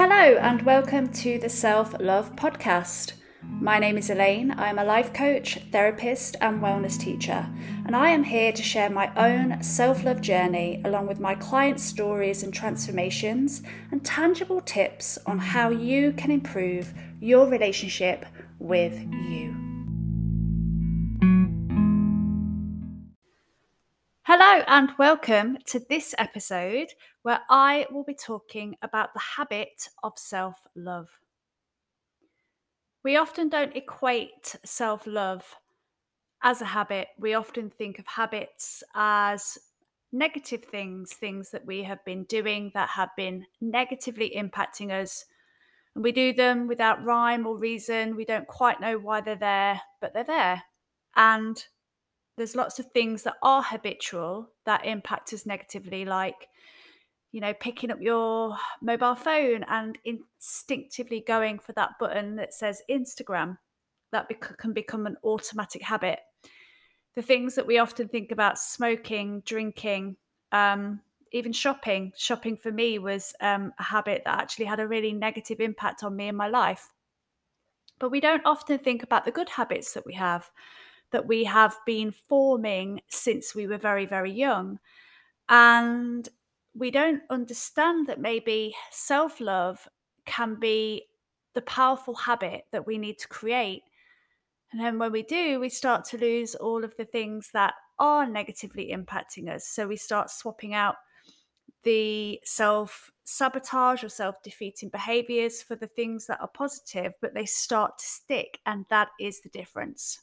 Hello, and welcome to the Self Love Podcast. My name is Elaine. I am a life coach, therapist, and wellness teacher, and I am here to share my own self love journey along with my clients' stories and transformations and tangible tips on how you can improve your relationship with you. Hello, and welcome to this episode where I will be talking about the habit of self love. We often don't equate self love as a habit. We often think of habits as negative things, things that we have been doing that have been negatively impacting us. And we do them without rhyme or reason. We don't quite know why they're there, but they're there. And there's lots of things that are habitual that impact us negatively, like, you know, picking up your mobile phone and instinctively going for that button that says Instagram. That can become an automatic habit. The things that we often think about smoking, drinking, um, even shopping. Shopping for me was um, a habit that actually had a really negative impact on me in my life. But we don't often think about the good habits that we have that we have been forming since we were very, very young. And we don't understand that maybe self love can be the powerful habit that we need to create. And then when we do, we start to lose all of the things that are negatively impacting us. So we start swapping out the self sabotage or self defeating behaviors for the things that are positive, but they start to stick. And that is the difference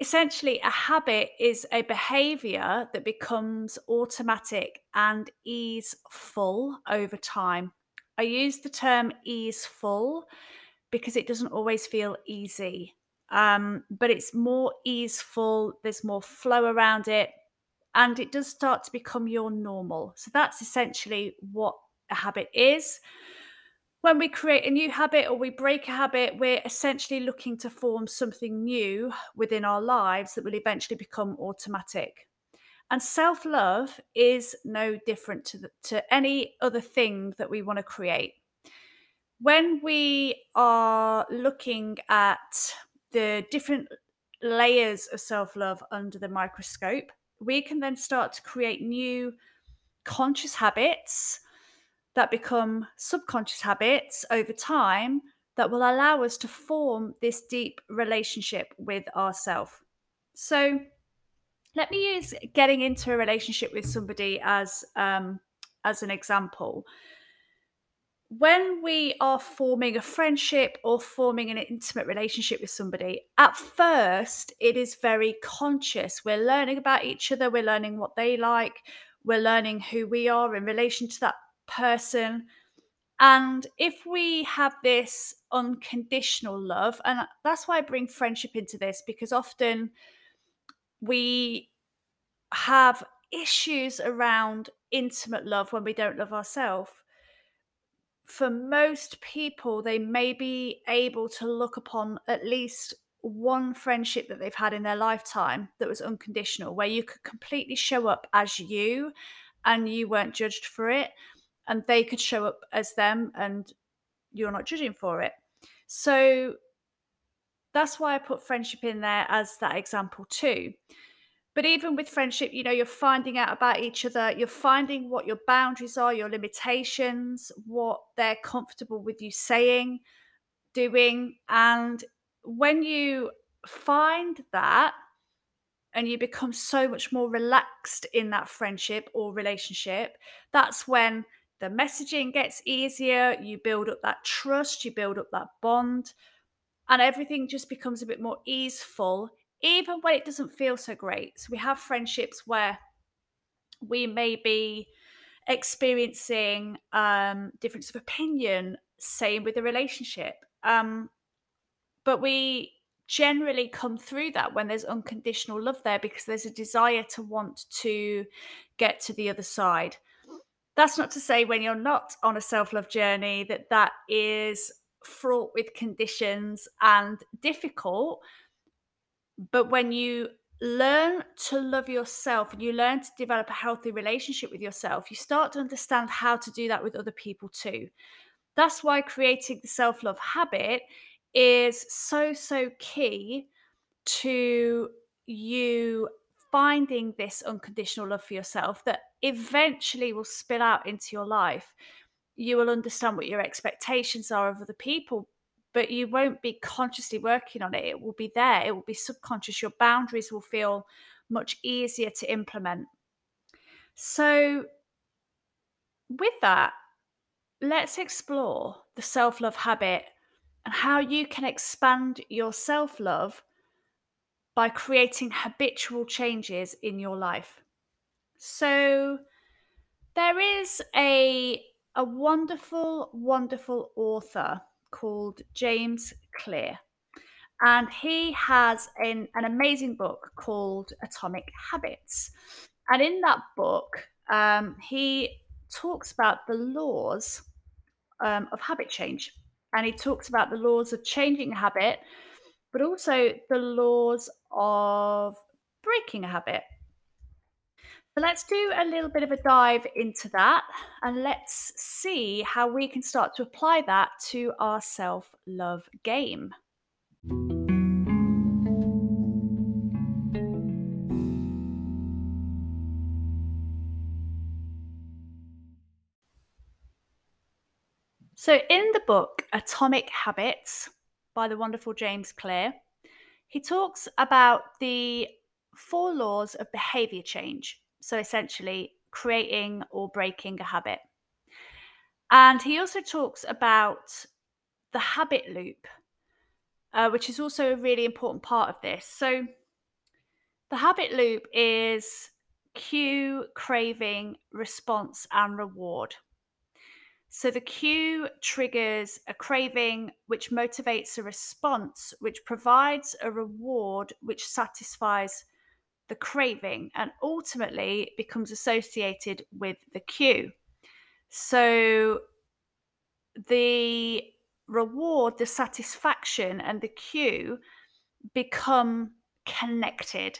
essentially a habit is a behavior that becomes automatic and easeful over time. I use the term easeful because it doesn't always feel easy, um, but it's more easeful, there's more flow around it, and it does start to become your normal. So that's essentially what a habit is when we create a new habit or we break a habit, we're essentially looking to form something new within our lives that will eventually become automatic. And self love is no different to, the, to any other thing that we want to create. When we are looking at the different layers of self love under the microscope, we can then start to create new conscious habits that become subconscious habits over time that will allow us to form this deep relationship with ourselves. So, let me use getting into a relationship with somebody as um, as an example. When we are forming a friendship or forming an intimate relationship with somebody, at first it is very conscious. We're learning about each other, we're learning what they like, we're learning who we are in relation to that person. And if we have this unconditional love, and that's why I bring friendship into this, because often we have issues around intimate love when we don't love ourselves. For most people, they may be able to look upon at least one friendship that they've had in their lifetime that was unconditional, where you could completely show up as you and you weren't judged for it and they could show up as them and you're not judging for it. So that's why I put friendship in there as that example too. But even with friendship, you know, you're finding out about each other, you're finding what your boundaries are, your limitations, what they're comfortable with you saying, doing. And when you find that and you become so much more relaxed in that friendship or relationship, that's when the messaging gets easier, you build up that trust, you build up that bond, and everything just becomes a bit more easeful, even when it doesn't feel so great. So we have friendships where we may be experiencing um, difference of opinion, same with a relationship. Um, but we generally come through that when there's unconditional love there because there's a desire to want to get to the other side that's not to say when you're not on a self-love journey that that is fraught with conditions and difficult but when you learn to love yourself and you learn to develop a healthy relationship with yourself you start to understand how to do that with other people too. That's why creating the self love habit is so, so key to you finding this unconditional love for yourself that eventually will spill out into your life. You will understand what your expectations are of other people, but you won't be consciously working on it. It will be there, it will be subconscious. Your boundaries will feel much easier to implement. So, with that, let's explore the self love habit and how you can expand your self love by creating habitual changes in your life. So, there is a, a wonderful, wonderful author called James Clear, and he has an, an amazing book called Atomic Habits. And in that book, um, he talks about the laws um, of habit change. And he talks about the laws of changing a habit, but also the laws of breaking a habit. Let's do a little bit of a dive into that and let's see how we can start to apply that to our self love game. So, in the book Atomic Habits by the wonderful James Clear, he talks about the four laws of behavior change. So, essentially, creating or breaking a habit. And he also talks about the habit loop, uh, which is also a really important part of this. So, the habit loop is cue, craving, response, and reward. So the cue triggers a craving, which motivates a response, which provides a reward, which satisfies the craving and ultimately becomes associated with the cue. So the reward, the satisfaction, and the cue become connected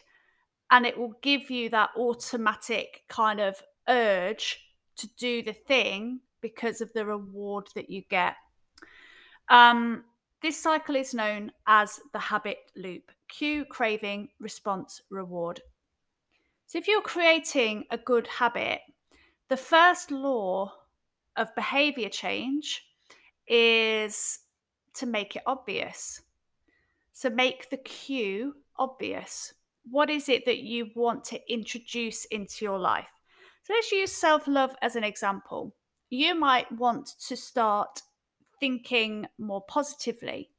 and it will give you that automatic kind of urge to do the thing because of the reward that you get. Um, this cycle is known as the habit loop cue, craving, response, reward. So, if you're creating a good habit, the first law of behavior change is to make it obvious. So, make the cue obvious. What is it that you want to introduce into your life? So, let's use self love as an example you might want to start thinking more positively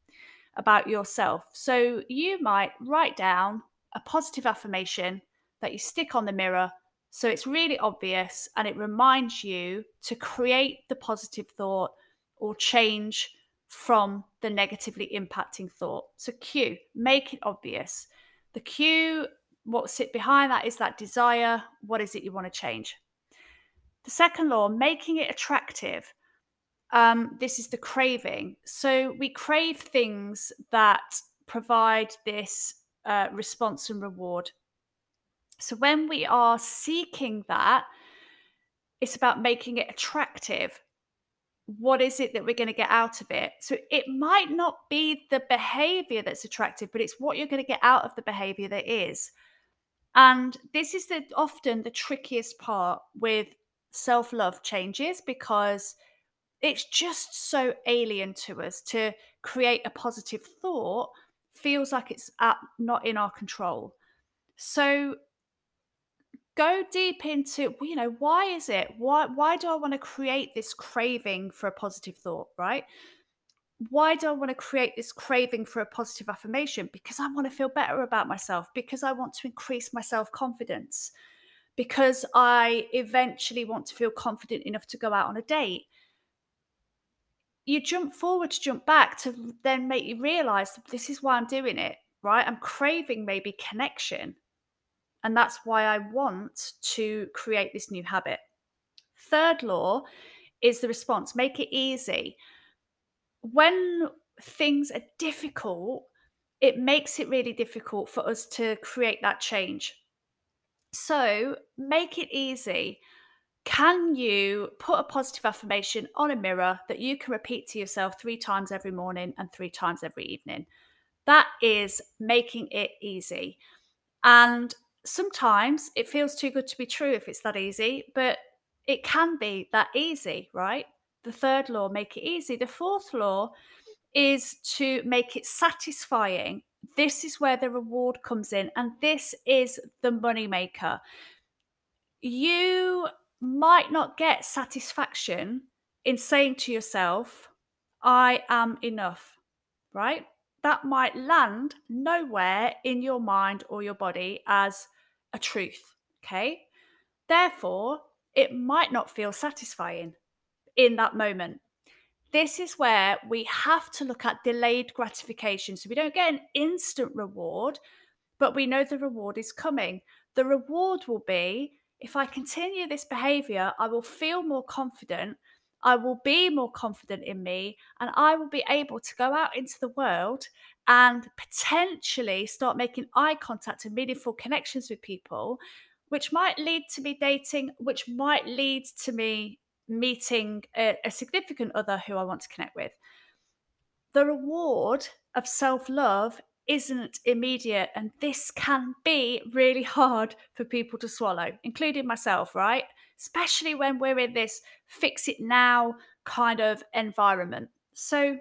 about yourself. So you might write down a positive affirmation that you stick on the mirror so it's really obvious and it reminds you to create the positive thought or change from the negatively impacting thought. So, cue, make it obvious. The cue, what sit behind that is that desire. What is it you want to change? The second law, making it attractive. Um, this is the craving. So we crave things that provide this uh, response and reward. So when we are seeking that, it's about making it attractive. What is it that we're going to get out of it? So it might not be the behavior that's attractive, but it's what you're going to get out of the behavior that is. And this is the often the trickiest part with self love changes because it's just so alien to us to create a positive thought feels like it's not in our control. So go deep into you know why is it why why do I want to create this craving for a positive thought, right? Why do I want to create this craving for a positive affirmation? Because I want to feel better about myself, because I want to increase my self confidence because I eventually want to feel confident enough to go out on a date. You jump forward to jump back to then make you realize this is why I'm doing it, right? I'm craving maybe connection. And that's why I want to create this new habit. Third law is the response make it easy. When things are difficult, it makes it really difficult for us to create that change so make it easy. Can you put a positive affirmation on a mirror that you can repeat to yourself three times every morning and three times every evening? That is making it easy. And sometimes it feels too good to be true if it's that easy, but it can be that easy, right? The third law, make it easy. The fourth law is to make it satisfying. This is where the reward comes in, and this is the money maker. You might not get satisfaction in saying to yourself, I am enough, right? That might land nowhere in your mind or your body as a truth, okay? Therefore, it might not feel satisfying in that moment. This is where we have to look at delayed gratification. So we don't get an instant reward, but we know the reward is coming. The reward will be if I continue this behavior, I will feel more confident. I will be more confident in me, and I will be able to go out into the world and potentially start making eye contact and meaningful connections with people, which might lead to me dating, which might lead to me meeting a, a significant other who I want to connect with. The reward of self love isn't immediate, and this can be really hard for people to swallow, including myself, right? Especially when we're in this fix it now kind of environment. So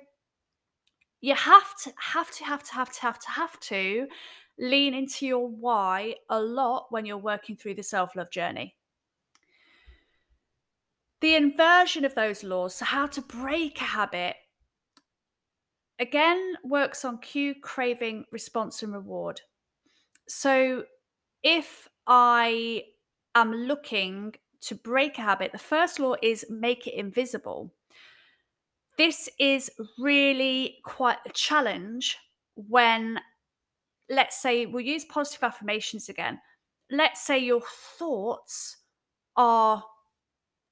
you have to, have to, have to, have to, have to, have to lean into your why a lot when you're working through the self love journey. The inversion of those laws, so how to break a habit, again works on cue, craving, response, and reward. So if I am looking to break a habit, the first law is make it invisible. This is really quite a challenge when, let's say, we'll use positive affirmations again. Let's say your thoughts are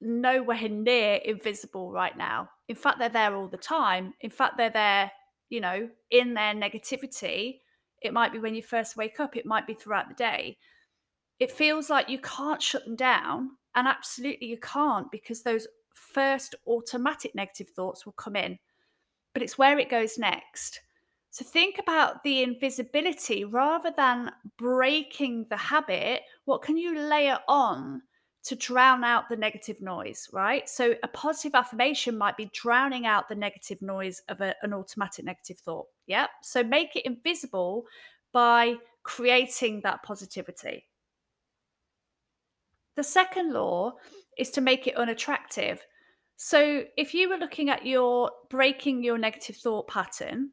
nowhere near invisible right now. In fact, they're there all the time. In fact, they're there, you know, in their negativity. It might be when you first wake up, it might be throughout the day. It feels like you can't shut them down. And absolutely, you can't because those first automatic negative thoughts will come in. But it's where it goes next. So think about the invisibility rather than breaking the habit. What can you layer on to drown out the negative noise, right? So a positive affirmation might be drowning out the negative noise of a, an automatic negative thought. Yeah. So make it invisible by creating that positivity. The second law is to make it unattractive. So if you were looking at your breaking your negative thought pattern,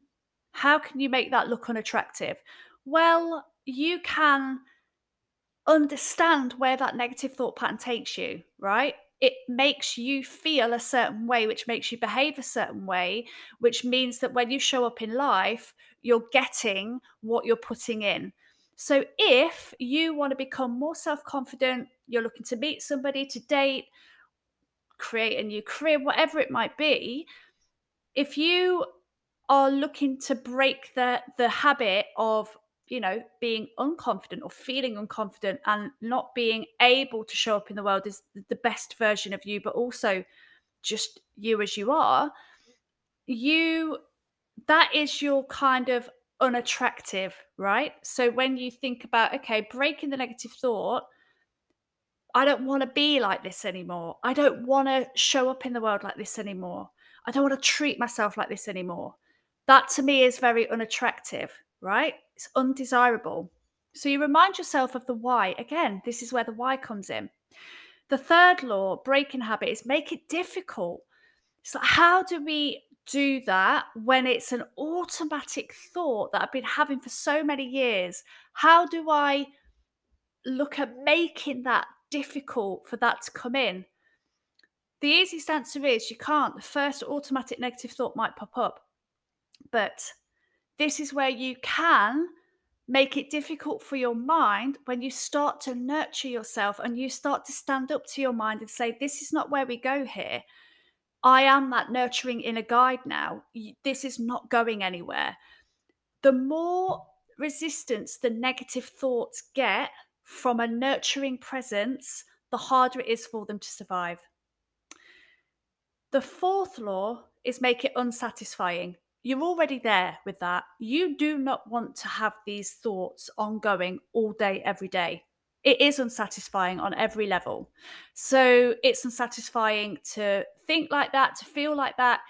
how can you make that look unattractive? Well, you can understand where that negative thought pattern takes you, right? It makes you feel a certain way, which makes you behave a certain way, which means that when you show up in life, you're getting what you're putting in. So if you want to become more self confident, you're looking to meet somebody, to date, create a new career, whatever it might be, if you are looking to break the the habit of you know, being unconfident or feeling unconfident and not being able to show up in the world is the best version of you, but also just you as you are, you that is your kind of unattractive, right? So when you think about, okay, breaking the negative thought, I don't want to be like this anymore. I don't want to show up in the world like this anymore. I don't want to treat myself like this anymore. That to me is very unattractive right? It's undesirable. So you remind yourself of the why. Again, this is where the why comes in. The third law, breaking habit, is make it difficult. So, how do we do that when it's an automatic thought that I've been having for so many years? How do I look at making that difficult for that to come in? The easiest answer is you can't. The first automatic negative thought might pop up, but this is where you can make it difficult for your mind when you start to nurture yourself and you start to stand up to your mind and say, This is not where we go here. I am that nurturing inner guide now. This is not going anywhere. The more resistance the negative thoughts get from a nurturing presence, the harder it is for them to survive. The fourth law is make it unsatisfying. You're already there with that. You do not want to have these thoughts ongoing all day, every day. It is unsatisfying on every level. So it's unsatisfying to think like that, to feel like that.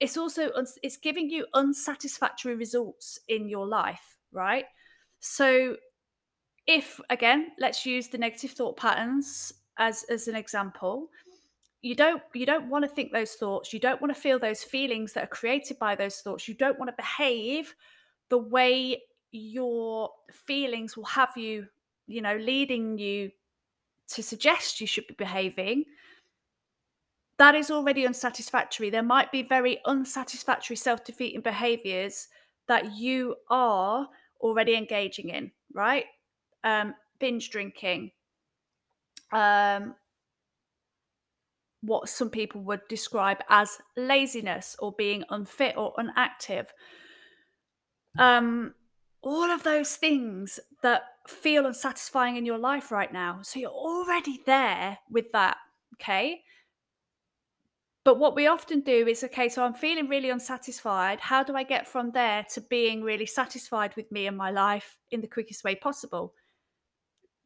It's also it's giving you unsatisfactory results in your life, right? So if again, let's use the negative thought patterns as as an example you don't you don't want to think those thoughts you don't want to feel those feelings that are created by those thoughts you don't want to behave the way your feelings will have you you know leading you to suggest you should be behaving. That is already unsatisfactory. There might be very unsatisfactory self-defeating behaviors that you are already engaging in right? Um binge drinking um what some people would describe as laziness or being unfit or unactive. Um, all of those things that feel unsatisfying in your life right now. So you're already there with that. Okay. But what we often do is okay, so I'm feeling really unsatisfied. How do I get from there to being really satisfied with me and my life in the quickest way possible?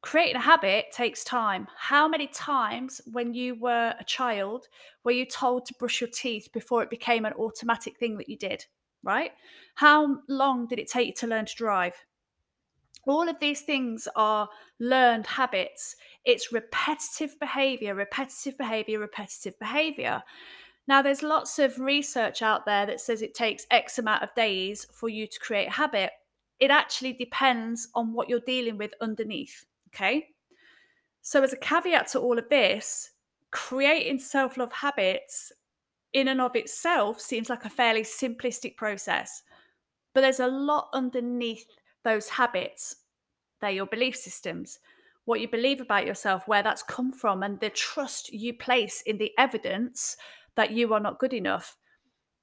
Creating a habit takes time. How many times when you were a child were you told to brush your teeth before it became an automatic thing that you did, right? How long did it take you to learn to drive? All of these things are learned habits. It's repetitive behavior, repetitive behavior, repetitive behavior. Now, there's lots of research out there that says it takes X amount of days for you to create a habit. It actually depends on what you're dealing with underneath. Okay. So, as a caveat to all of this, creating self love habits in and of itself seems like a fairly simplistic process. But there's a lot underneath those habits. They're your belief systems, what you believe about yourself, where that's come from, and the trust you place in the evidence that you are not good enough.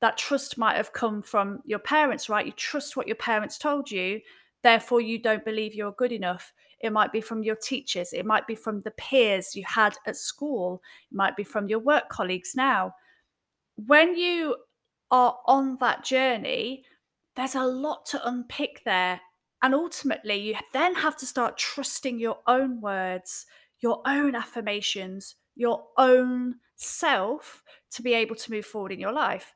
That trust might have come from your parents, right? You trust what your parents told you, therefore, you don't believe you're good enough. It might be from your teachers. It might be from the peers you had at school. It might be from your work colleagues now. When you are on that journey, there's a lot to unpick there. And ultimately, you then have to start trusting your own words, your own affirmations, your own self to be able to move forward in your life.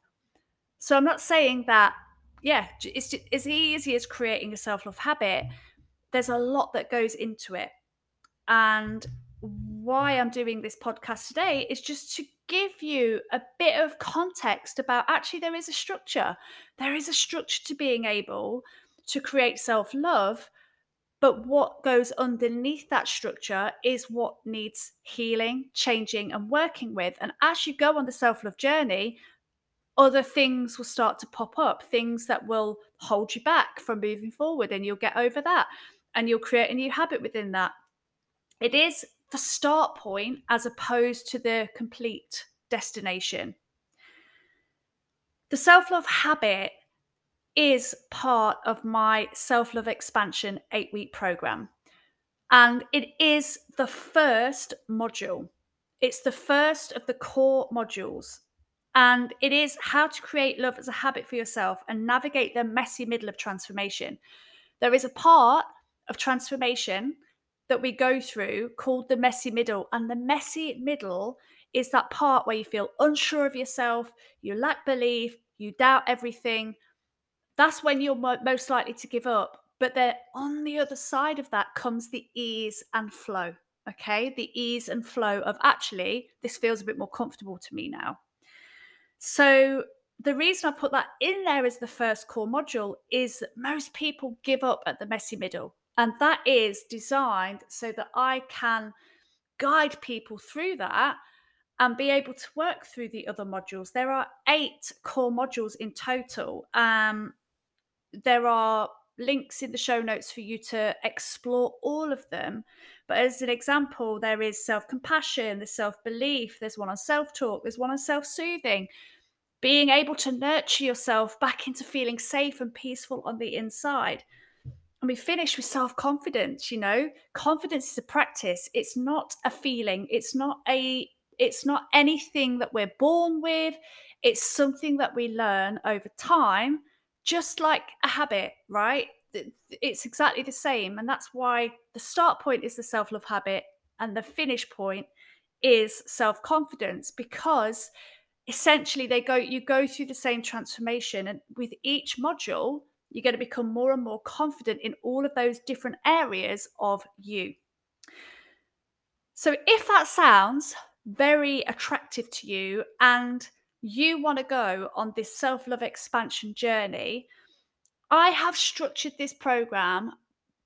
So I'm not saying that, yeah, it's as easy as creating a self love habit there's a lot that goes into it. And why I'm doing this podcast today is just to give you a bit of context about actually there is a structure. There is a structure to being able to create self love. But what goes underneath that structure is what needs healing, changing, and working with. And as you go on the self love journey, other things will start to pop up, things that will hold you back from moving forward, and you'll get over that and you'll create a new habit within that. It is the start point as opposed to the complete destination. The self love habit is part of my self love expansion eight week program. And it is the first module. It's the first of the core modules. And it is how to create love as a habit for yourself and navigate the messy middle of transformation. There is a part of transformation that we go through called the messy middle. And the messy middle is that part where you feel unsure of yourself, you lack belief, you doubt everything. That's when you're mo- most likely to give up. But then on the other side of that comes the ease and flow. Okay. The ease and flow of actually, this feels a bit more comfortable to me now. So the reason I put that in there as the first core module is that most people give up at the messy middle. And that is designed so that I can guide people through that and be able to work through the other modules. There are eight core modules in total. Um, there are links in the show notes for you to explore all of them. But as an example, there is self compassion, there's self belief, there's one on self talk, there's one on self soothing. Being able to nurture yourself back into feeling safe and peaceful on the inside. And we finish with self confidence. You know, confidence is a practice. It's not a feeling. It's not a. It's not anything that we're born with. It's something that we learn over time, just like a habit, right? It's exactly the same, and that's why the start point is the self love habit, and the finish point is self confidence because essentially they go you go through the same transformation and with each module you're going to become more and more confident in all of those different areas of you. So, if that sounds very attractive to you and you want to go on this self love expansion journey, I have structured this program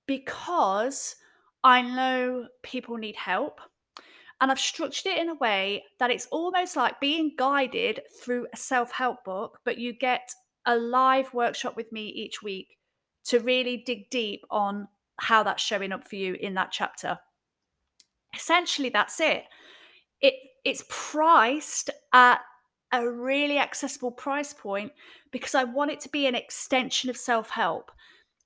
because I know people need help. And I've structured it in a way that it's almost like being guided through a self help book, but you get a live workshop with me each week to really dig deep on how that's showing up for you in that chapter. Essentially, that's it. It it's priced at a really accessible price point because I want it to be an extension of self-help.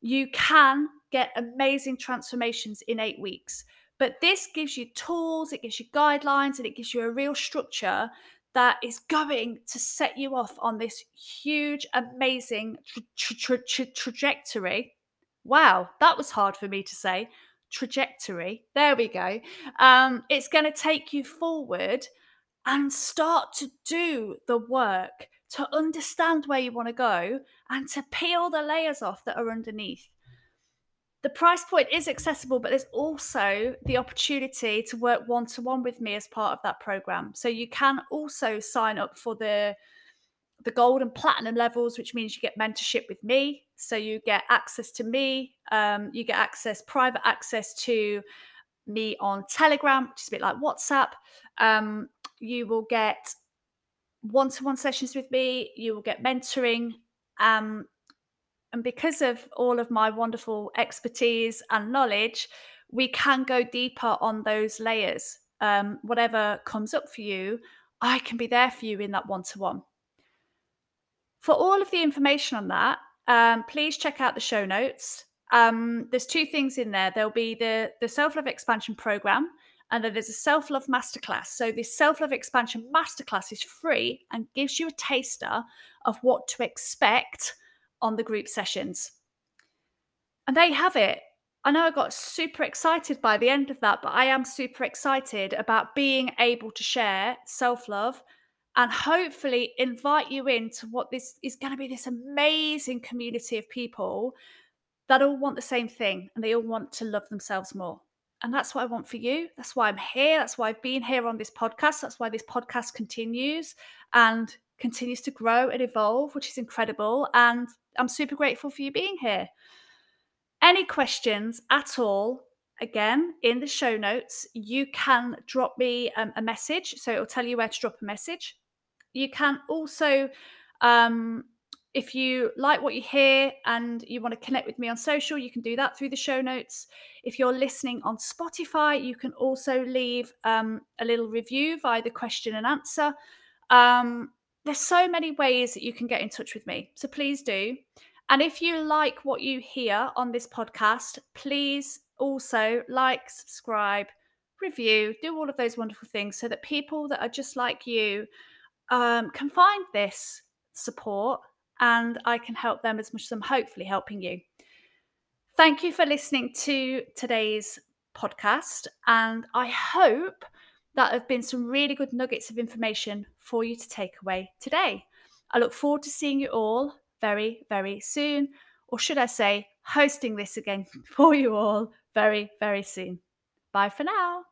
You can get amazing transformations in 8 weeks. But this gives you tools, it gives you guidelines, and it gives you a real structure that is going to set you off on this huge, amazing tra- tra- tra- trajectory. Wow, that was hard for me to say. Trajectory. There we go. Um, it's going to take you forward and start to do the work to understand where you want to go and to peel the layers off that are underneath the price point is accessible, but there's also the opportunity to work one to one with me as part of that program. So you can also sign up for the the gold and platinum levels, which means you get mentorship with me. So you get access to me, um, you get access, private access to me on Telegram, which is a bit like WhatsApp. Um, you will get one to one sessions with me. You will get mentoring. Um, and because of all of my wonderful expertise and knowledge, we can go deeper on those layers. Um, whatever comes up for you, I can be there for you in that one to one. For all of the information on that, um, please check out the show notes. Um, there's two things in there. There'll be the the self love expansion program, and then there's a self love masterclass. So this self love expansion masterclass is free and gives you a taster of what to expect on the group sessions. And there you have it. I know I got super excited by the end of that, but I am super excited about being able to share self love and hopefully invite you into what this is going to be this amazing community of people that all want the same thing and they all want to love themselves more. And that's what I want for you. That's why I'm here. That's why I've been here on this podcast. That's why this podcast continues and continues to grow and evolve, which is incredible. And I'm super grateful for you being here. Any questions at all, again, in the show notes, you can drop me um, a message. So it'll tell you where to drop a message. You can also, um, if you like what you hear and you want to connect with me on social, you can do that through the show notes. If you're listening on Spotify, you can also leave um, a little review via the question and answer. Um, there's so many ways that you can get in touch with me. So please do. And if you like what you hear on this podcast, please also like, subscribe, review, do all of those wonderful things so that people that are just like you um, can find this support and I can help them as much as I'm hopefully helping you. Thank you for listening to today's podcast. And I hope that have been some really good nuggets of information for you to take away today. I look forward to seeing you all very, very soon, or should I say, hosting this again for you all very, very soon. Bye for now.